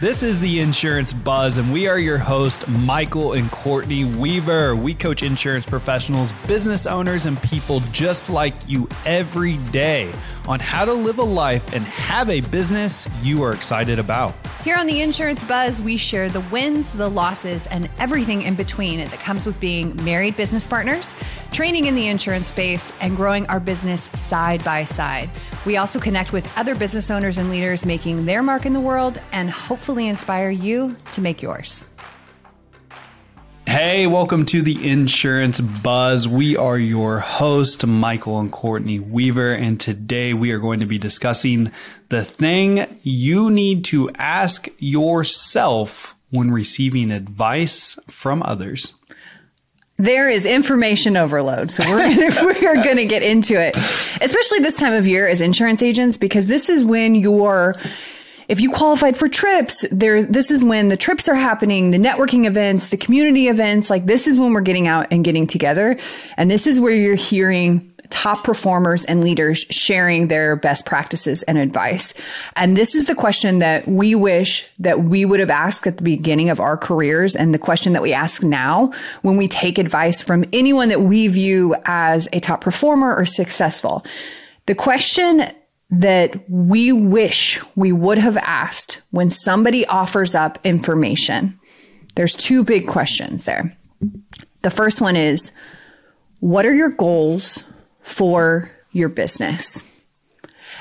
This is the Insurance Buzz, and we are your host, Michael and Courtney Weaver. We coach insurance professionals, business owners, and people just like you every day on how to live a life and have a business you are excited about. Here on the Insurance Buzz, we share the wins, the losses, and everything in between that comes with being married business partners, training in the insurance space, and growing our business side by side. We also connect with other business owners and leaders making their mark in the world and hopefully inspire you to make yours. Hey, welcome to the Insurance Buzz. We are your host, Michael and Courtney Weaver, and today we are going to be discussing the thing you need to ask yourself when receiving advice from others. There is information overload. So we're gonna, we're going to get into it, especially this time of year as insurance agents, because this is when you're if you qualified for trips, there, this is when the trips are happening, the networking events, the community events, like this is when we're getting out and getting together. And this is where you're hearing top performers and leaders sharing their best practices and advice. And this is the question that we wish that we would have asked at the beginning of our careers and the question that we ask now when we take advice from anyone that we view as a top performer or successful. The question that we wish we would have asked when somebody offers up information. There's two big questions there. The first one is what are your goals for your business?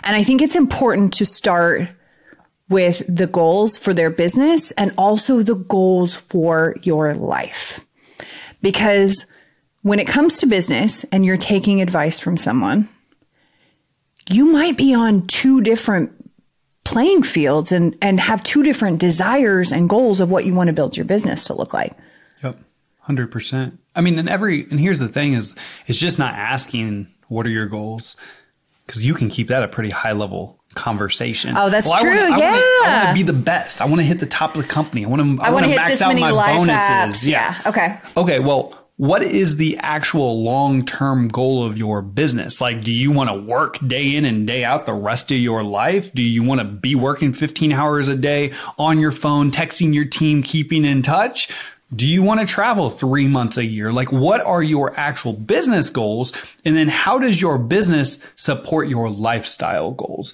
And I think it's important to start with the goals for their business and also the goals for your life. Because when it comes to business and you're taking advice from someone, you might be on two different playing fields and and have two different desires and goals of what you want to build your business to look like. Yep. 100%. I mean, and every and here's the thing is it's just not asking what are your goals cuz you can keep that a pretty high level conversation. Oh, that's well, true. I wanna, yeah. I want to be the best. I want to hit the top of the company. I want to I, I want to max out my bonuses. Yeah. yeah. Okay. Okay, well, what is the actual long term goal of your business? Like, do you want to work day in and day out the rest of your life? Do you want to be working 15 hours a day on your phone, texting your team, keeping in touch? Do you want to travel three months a year? Like, what are your actual business goals? And then how does your business support your lifestyle goals?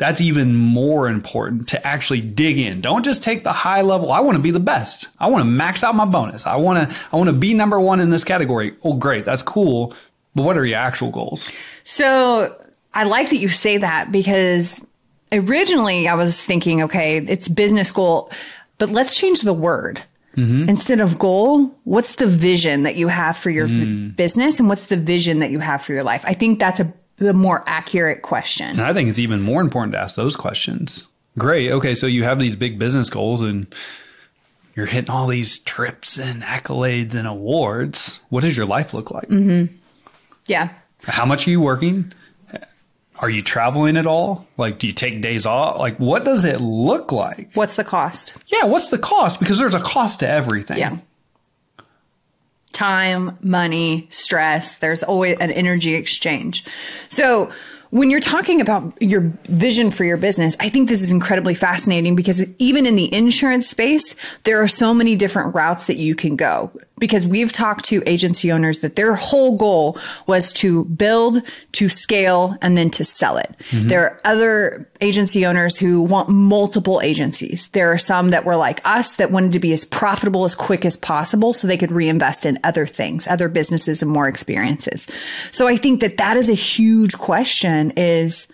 that's even more important to actually dig in. Don't just take the high level. I want to be the best. I want to max out my bonus. I want to, I want to be number one in this category. Oh, great. That's cool. But what are your actual goals? So I like that you say that because originally I was thinking, okay, it's business goal, but let's change the word. Mm-hmm. Instead of goal, what's the vision that you have for your mm. business and what's the vision that you have for your life? I think that's a the more accurate question. And I think it's even more important to ask those questions. Great. Okay. So you have these big business goals and you're hitting all these trips and accolades and awards. What does your life look like? Mm-hmm. Yeah. How much are you working? Are you traveling at all? Like, do you take days off? Like, what does it look like? What's the cost? Yeah. What's the cost? Because there's a cost to everything. Yeah time, money, stress. There's always an energy exchange. So when you're talking about your vision for your business, I think this is incredibly fascinating because even in the insurance space, there are so many different routes that you can go because we've talked to agency owners that their whole goal was to build, to scale, and then to sell it. Mm-hmm. There are other agency owners who want multiple agencies. There are some that were like us that wanted to be as profitable as quick as possible so they could reinvest in other things, other businesses and more experiences. So I think that that is a huge question is,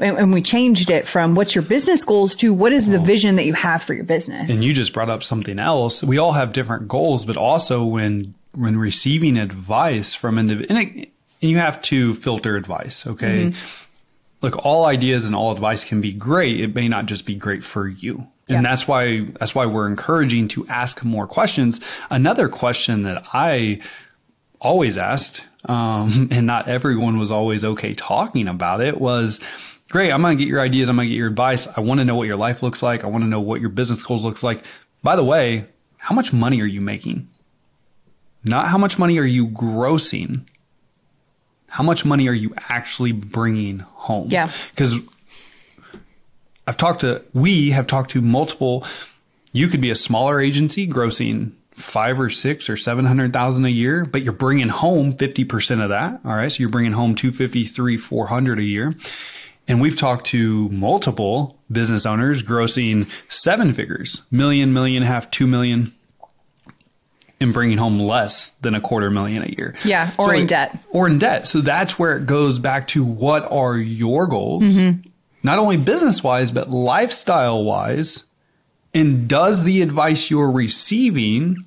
and we changed it from what's your business goals to what is the vision that you have for your business. And you just brought up something else. We all have different goals, but also when when receiving advice from individuals, and, and, you have to filter advice. Okay, mm-hmm. look, all ideas and all advice can be great. It may not just be great for you. And yeah. that's why that's why we're encouraging to ask more questions. Another question that I always asked, um, and not everyone was always okay talking about it, was great. I'm going to get your ideas. I'm going to get your advice. I want to know what your life looks like. I want to know what your business goals looks like. By the way, how much money are you making? Not how much money are you grossing. How much money are you actually bringing home? Yeah. Because I've talked to, we have talked to multiple, you could be a smaller agency grossing five or six or 700,000 a year, but you're bringing home 50% of that. All right. So you're bringing home 253, 400 a year. And we've talked to multiple business owners grossing seven figures, million, million, half, two million, and bringing home less than a quarter million a year. Yeah, or So in it- debt. Or in debt. So that's where it goes back to what are your goals? Mm-hmm. Not only business wise, but lifestyle wise. And does the advice you're receiving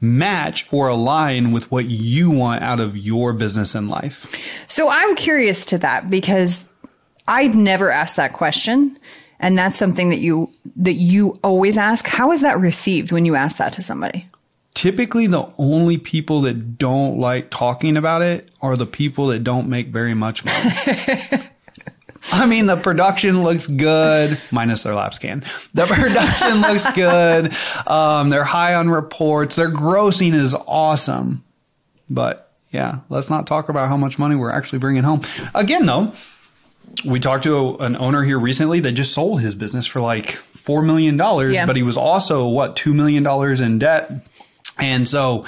match or align with what you want out of your business and life? So I'm curious to that because I've never asked that question. And that's something that you that you always ask. How is that received when you ask that to somebody? Typically, the only people that don't like talking about it are the people that don't make very much money. I mean, the production looks good, minus their lap scan. The production looks good. Um, they're high on reports. Their grossing is awesome. But yeah, let's not talk about how much money we're actually bringing home. Again, though, we talked to a, an owner here recently that just sold his business for like $4 million, Yeah. but he was also, what, $2 million in debt. And so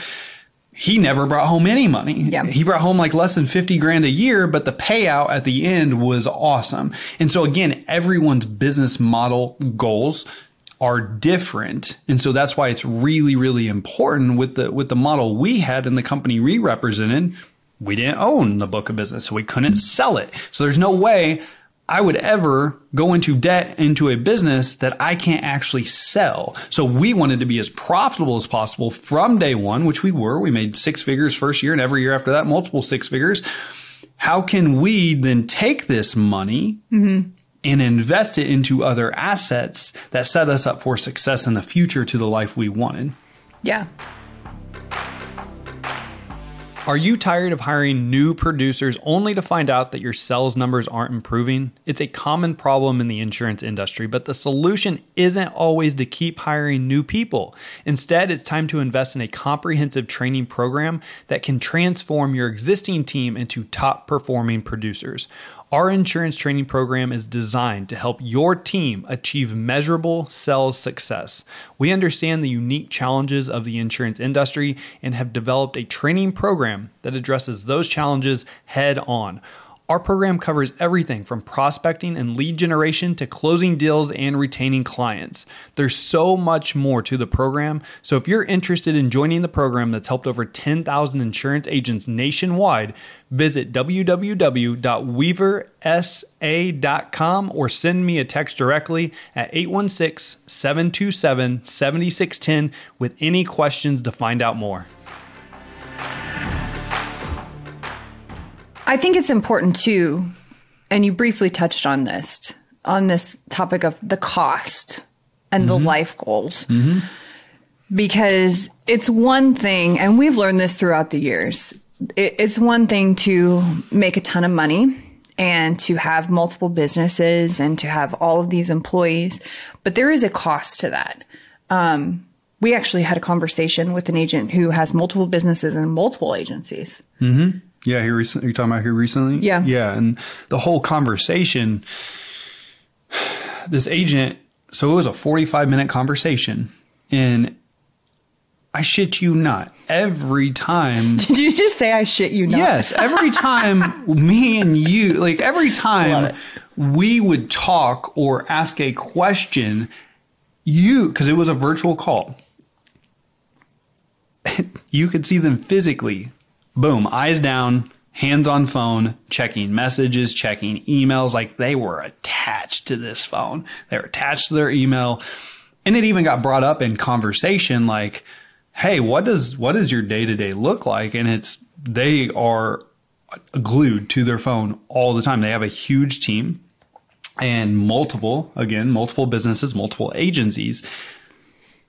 he never brought home any money. Yeah. He brought home like less than 50 grand a year, but the payout at the end was awesome. And so again, everyone's business model goals are different. And so that's why it's really, really important with the with the model we had and the company we represented, we didn't own the book of business, so we couldn't sell it. So there's no way I would ever go into debt into a business that I can't actually sell. So we wanted to be as profitable as possible from day one, which we were. We made six figures first year and every year after that, multiple six figures. How can we then take this money mm-hmm. and invest it into other assets that set us up for success in the future to the life we wanted? Yeah. Are you tired of hiring new producers only to find out that your sales numbers aren't improving? It's a common problem in the insurance industry, but the solution isn't always to keep hiring new people. Instead, it's time to invest in a comprehensive training program that can transform your existing team into top performing producers. Our insurance training program is designed to help your team achieve measurable sales success. We understand the unique challenges of the insurance industry and have developed a training program that addresses those challenges head on. Our program covers everything from prospecting and lead generation to closing deals and retaining clients. There's so much more to the program. So if you're interested in joining the program that's helped over 10,000 insurance agents nationwide, visit www.weaversa.com or send me a text directly at 816 727 7610 with any questions to find out more. I think it's important too, and you briefly touched on this, on this topic of the cost and the mm-hmm. life goals. Mm-hmm. Because it's one thing, and we've learned this throughout the years, it, it's one thing to make a ton of money and to have multiple businesses and to have all of these employees, but there is a cost to that. Um, we actually had a conversation with an agent who has multiple businesses and multiple agencies. Mm-hmm. Yeah, here recently. You're talking about here recently. Yeah. yeah, and the whole conversation. This agent, so it was a 45 minute conversation, and I shit you not, every time. Did you just say I shit you not? yes, every time me and you, like every time we would talk or ask a question, you because it was a virtual call. you could see them physically. Boom, eyes down, hands on phone, checking messages, checking emails. Like they were attached to this phone. They were attached to their email. And it even got brought up in conversation like, hey, what does what does your day to day look like? And it's they are glued to their phone all the time. They have a huge team and multiple, again, multiple businesses, multiple agencies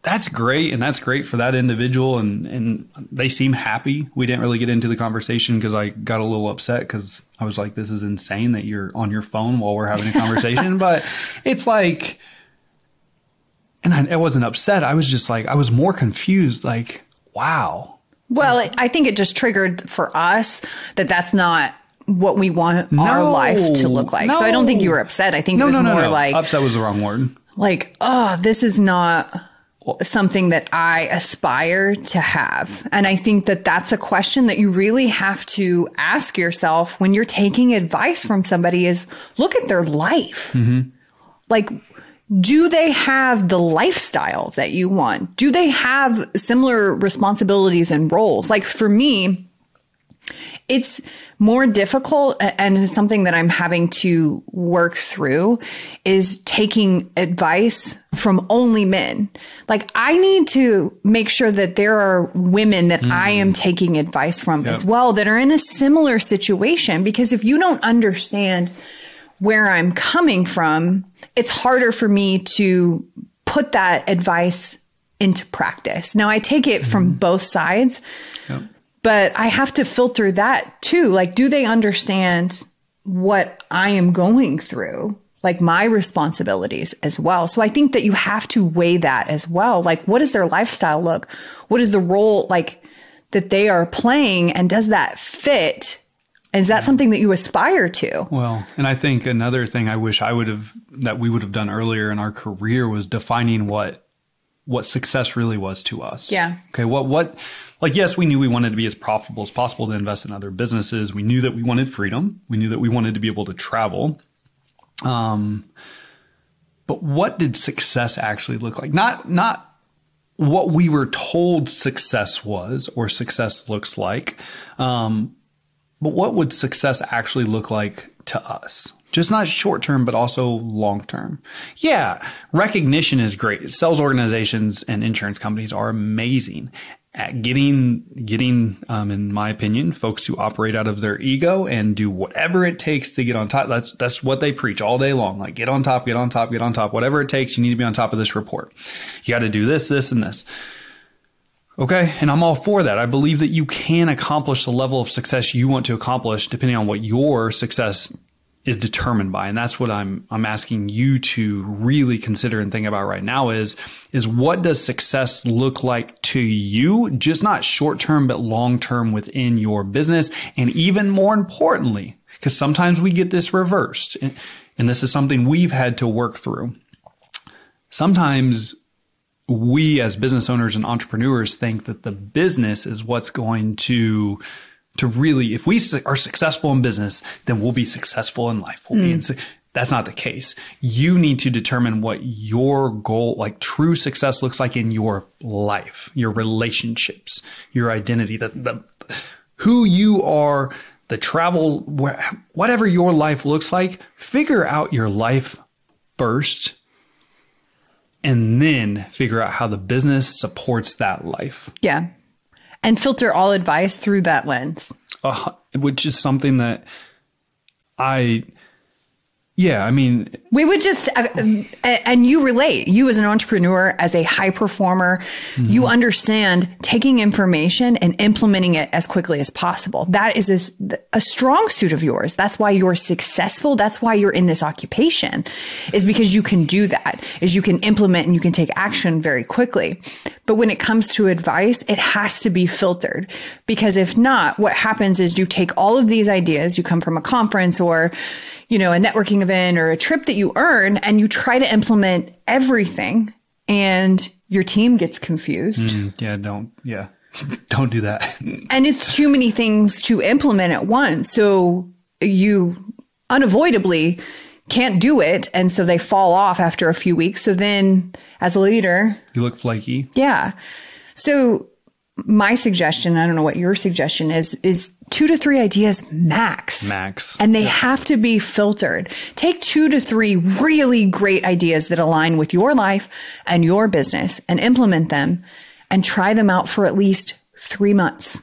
that's great and that's great for that individual and and they seem happy we didn't really get into the conversation because i got a little upset because i was like this is insane that you're on your phone while we're having a conversation but it's like and I, I wasn't upset i was just like i was more confused like wow Well, it- I think it just triggered for us that that's not what we want our life to look like. So I don't think you were upset. I think No, it was no, no, more no. like upset was the wrong word. like, oh, this is not something that I aspire to have. And I think that that's a question that you really have to ask yourself when you're taking advice from somebody is look at their life. Mm-hmm. Like, do they have the lifestyle that you want? Do they have similar responsibilities and roles? Like for me, it's more difficult and something that I'm having to work through is taking advice from only men. Like I need to make sure that there are women that I am mm. taking advice from as well that are in a similar situation because if you don't understand where I'm coming from, it's harder for me to put that advice into practice. Now I take it from mm-hmm. both sides Yep. But I have to filter that too. Like, do they understand what I am going through? Like my responsibilities as well. So I think that you have to weigh that as well. Like, what does their lifestyle look? What is the role like that they are playing? And does that fit? Is that something that you aspire to? Well, and I think another thing I wish I would have that we would have done earlier in our career was defining what what success really was to us. Yeah. Okay. What what like yes, we knew we wanted to be as profitable as possible to invest in other businesses. We knew that we wanted freedom. We knew that we wanted to be able to travel. Um but what did success actually look like? Not not what we were told success was or success looks like. Um, but what would success actually look like to us? Just not short term, but also long term. Yeah, recognition is great. Sales organizations and insurance companies are amazing at getting getting, um, in my opinion, folks to operate out of their ego and do whatever it takes to get on top. That's that's what they preach all day long. Like get on top, get on top, get on top. Whatever it takes, you need to be on top of this report. You got to do this, this, and this. Okay. And I'm all for that. I believe that you can accomplish the level of success you want to accomplish depending on what your success is determined by. And that's what I'm, I'm asking you to really consider and think about right now is, is what does success look like to you? Just not short term, but long term within your business. And even more importantly, because sometimes we get this reversed and, and this is something we've had to work through. Sometimes we as business owners and entrepreneurs think that the business is what's going to to really if we are successful in business then we'll be successful in life. We'll be hmm. in, that's not the case. You need to determine what your goal like true success looks like in your life your relationships your identity the, the who you are the travel whatever your life looks like figure out your life first and then figure out how the business supports that life, Yeah. And filter all advice through that lens. uh, which is something that I, yeah, I mean, We would just, uh, and you relate, you as an entrepreneur, as a high performer, you understand taking information and implementing it as quickly as possible. That is a, a strong suit of yours. That's why you're successful. That's why you're in this occupation is because you can do that, is you can implement and you can take action very quickly. But when it comes to advice, it has to be filtered because if not, what happens is you take all of these ideas, you come from a conference or, you know, a networking event or a trip that you earn and you try to implement everything and your team gets confused. Mm, yeah, don't, yeah, don't do that. And it's too many things to implement at once. So you unavoidably can't do it. And so they fall off after a few weeks. So then as a leader, you look flaky. yeah. So my suggestion, I don't know what your suggestion is, is two to three ideas max. Max. And they have to be filtered. Take two to three really great ideas that align with your life and your business and implement them and try them out for at least three months.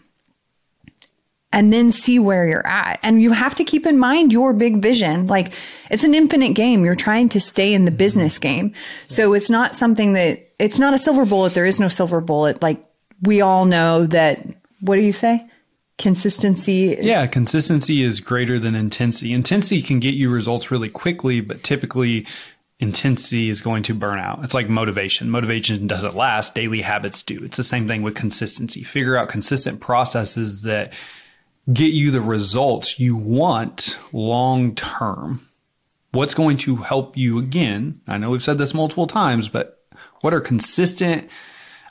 And then see where you're at. And you have to keep in mind your big vision. Like it's an infinite game. You're trying to stay in the mm-hmm. business game. So it's not something that, it's not a silver bullet. There is no silver bullet. Like we all know that, what do you say? Consistency. is- Yeah, consistency is greater than intensity. Intensity can get you results really quickly, but typically intensity is going to burn out. It's like motivation. Motivation doesn't last, daily habits do. It's the same thing with consistency. Figure out consistent processes that get you the results you want long term? What's going to help you again? I know we've said this multiple times, but what are consistent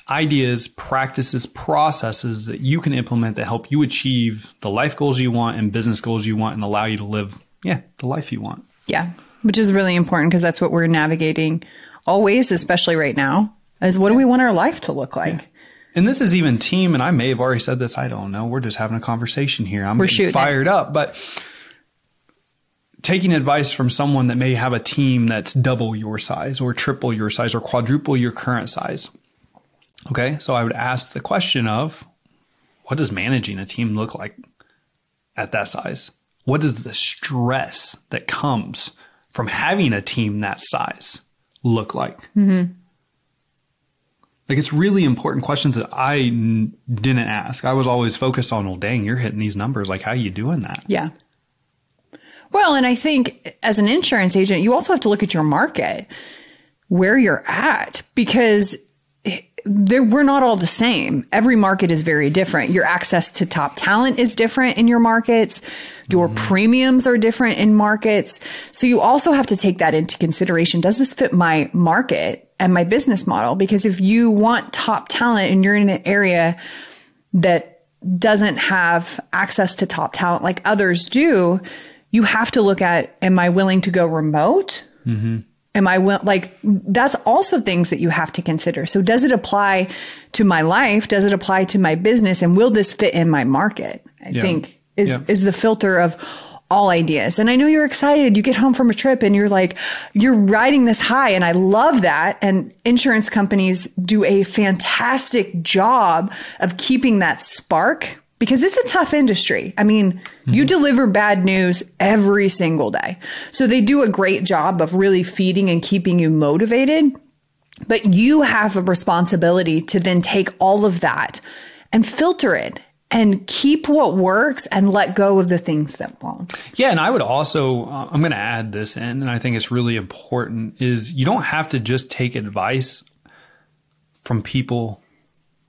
ideas, practices, processes that you can implement that help you achieve the life goals you want and business goals you want and allow you to live, yeah, the life you want? Yeah, which is really important because that's what we're navigating always, especially right now, is what do we want our life to look like? Yeah. And this is even team, and I may have already said this. I don't know. We're just having a conversation here. I'm fired up, but taking advice from someone that may have a team that's double your size or triple your size or quadruple your current size. Okay. So I would ask the question of what does managing a team look like at that size? What does the stress that comes from having a team that size look like? Mm-hmm. Like it's really important questions that I n- didn't ask. I was always focused on, well, dang, you're hitting these numbers. Like, how you doing that? Yeah. Well, and I think as an insurance agent, you also have to look at your market, where you're at, because we're not all the same. Every market is very different. Your access to top talent is different in your markets. Your mm-hmm. premiums are different in markets. So you also have to take that into consideration. Does this fit my market and my business model? Because if you want top talent and you're in an area that doesn't have access to top talent like others do, you have to look at am I willing to go remote? Mm-hmm. Am I will like that's also things that you have to consider. So does it apply to my life? Does it apply to my business? And will this fit in my market? I yeah. think is yeah. is the filter of all ideas. And I know you're excited. You get home from a trip and you're like, you're riding this high. And I love that. And insurance companies do a fantastic job of keeping that spark because it's a tough industry. I mean, mm-hmm. you deliver bad news every single day. So they do a great job of really feeding and keeping you motivated. But you have a responsibility to then take all of that and filter it and keep what works and let go of the things that won't. Yeah, and I would also uh, I'm going to add this in and I think it's really important is you don't have to just take advice from people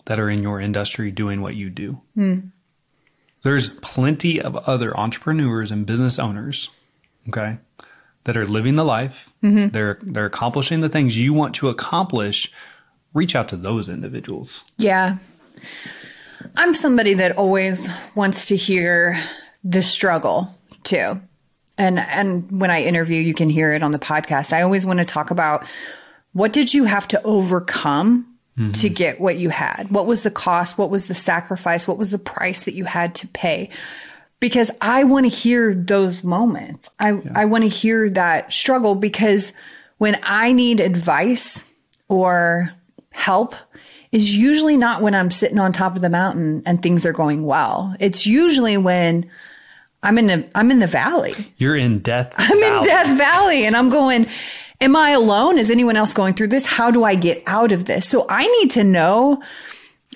that are in your industry doing what you do. Mm. There's plenty of other entrepreneurs and business owners, okay, that are living the life. Mm-hmm. They're they're accomplishing the things you want to accomplish. Reach out to those individuals. Yeah. I'm somebody that always wants to hear the struggle too. And and when I interview, you can hear it on the podcast. I always want to talk about what did you have to overcome mm-hmm. to get what you had? What was the cost? What was the sacrifice? What was the price that you had to pay? Because I want to hear those moments. I, yeah. I want to hear that struggle because when I need advice or help, is usually not when I'm sitting on top of the mountain and things are going well. It's usually when I'm in the I'm in the valley. You're in death. I'm valley. in Death Valley and I'm going, Am I alone? Is anyone else going through this? How do I get out of this? So I need to know.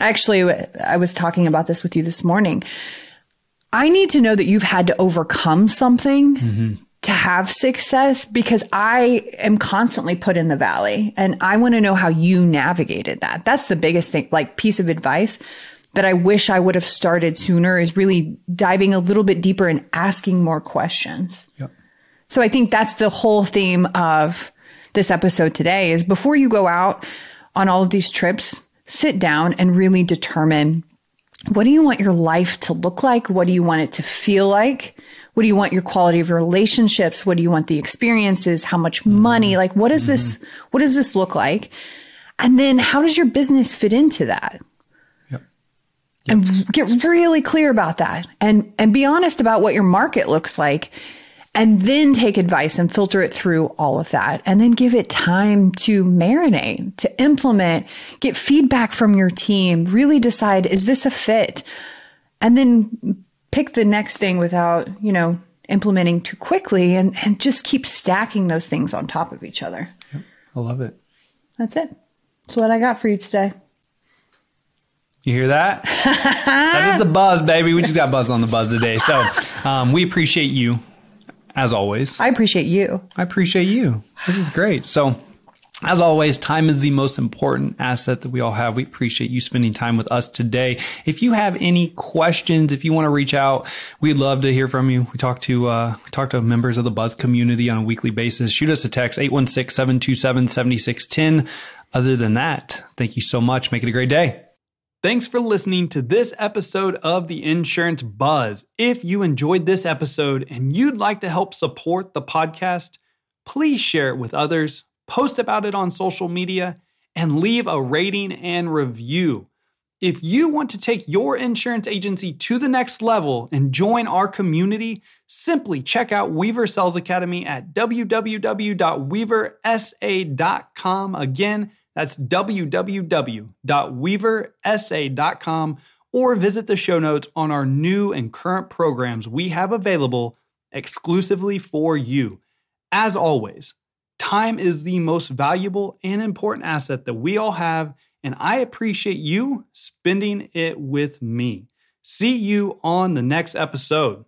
Actually, I was talking about this with you this morning. I need to know that you've had to overcome something mm-hmm. to have success because I am constantly put in the valley and I want to know how you navigated that. That's the biggest thing, like piece of advice that I wish I would have started sooner is really diving a little bit deeper and asking more questions. Yep. So I think that's the whole theme of this episode today is before you go out on all of these trips, sit down and really determine what do you want your life to look like? What do you want it to feel like? What do you want your quality of relationships? What do you want the experiences? How much money? Mm-hmm. Like, what does mm-hmm. this, what does this look like? And then how does your business fit into that? Yep. Yep. And get really clear about that and, and be honest about what your market looks like and then take advice and filter it through all of that and then give it time to marinate, to implement, get feedback from your team, really decide, is this a fit? And then pick the next thing without, you know, implementing too quickly and, and just keep stacking those things on top of each other. Yep. I love it. That's it. That's what I got for you today. You hear that? that is the buzz, baby. We just got buzz on the buzz today. So um, we appreciate you as always. I appreciate you. I appreciate you. This is great. So, As always, time is the most important asset that we all have. We appreciate you spending time with us today. If you have any questions, if you want to reach out, we'd love to hear from you. We talk to uh, we talk to members of the Buzz community on a weekly basis. Shoot us a text 816-727-7610. Other than that, thank you so much. Make it a great day. Thanks for listening to this episode of the Insurance Buzz. If you enjoyed this episode and you'd like to help support the podcast, please share it with others post about it on social media, and leave a rating and review. If you want to take your insurance agency to the next level and join our community, simply check out Weaver Sales Academy at www.weaversa.com. Again, that's www.weaversa.com or visit the show notes on our new and current programs we have available exclusively for you. As always, Time is the most valuable and important asset that we all have, and I appreciate you spending it with me. See you on the next episode.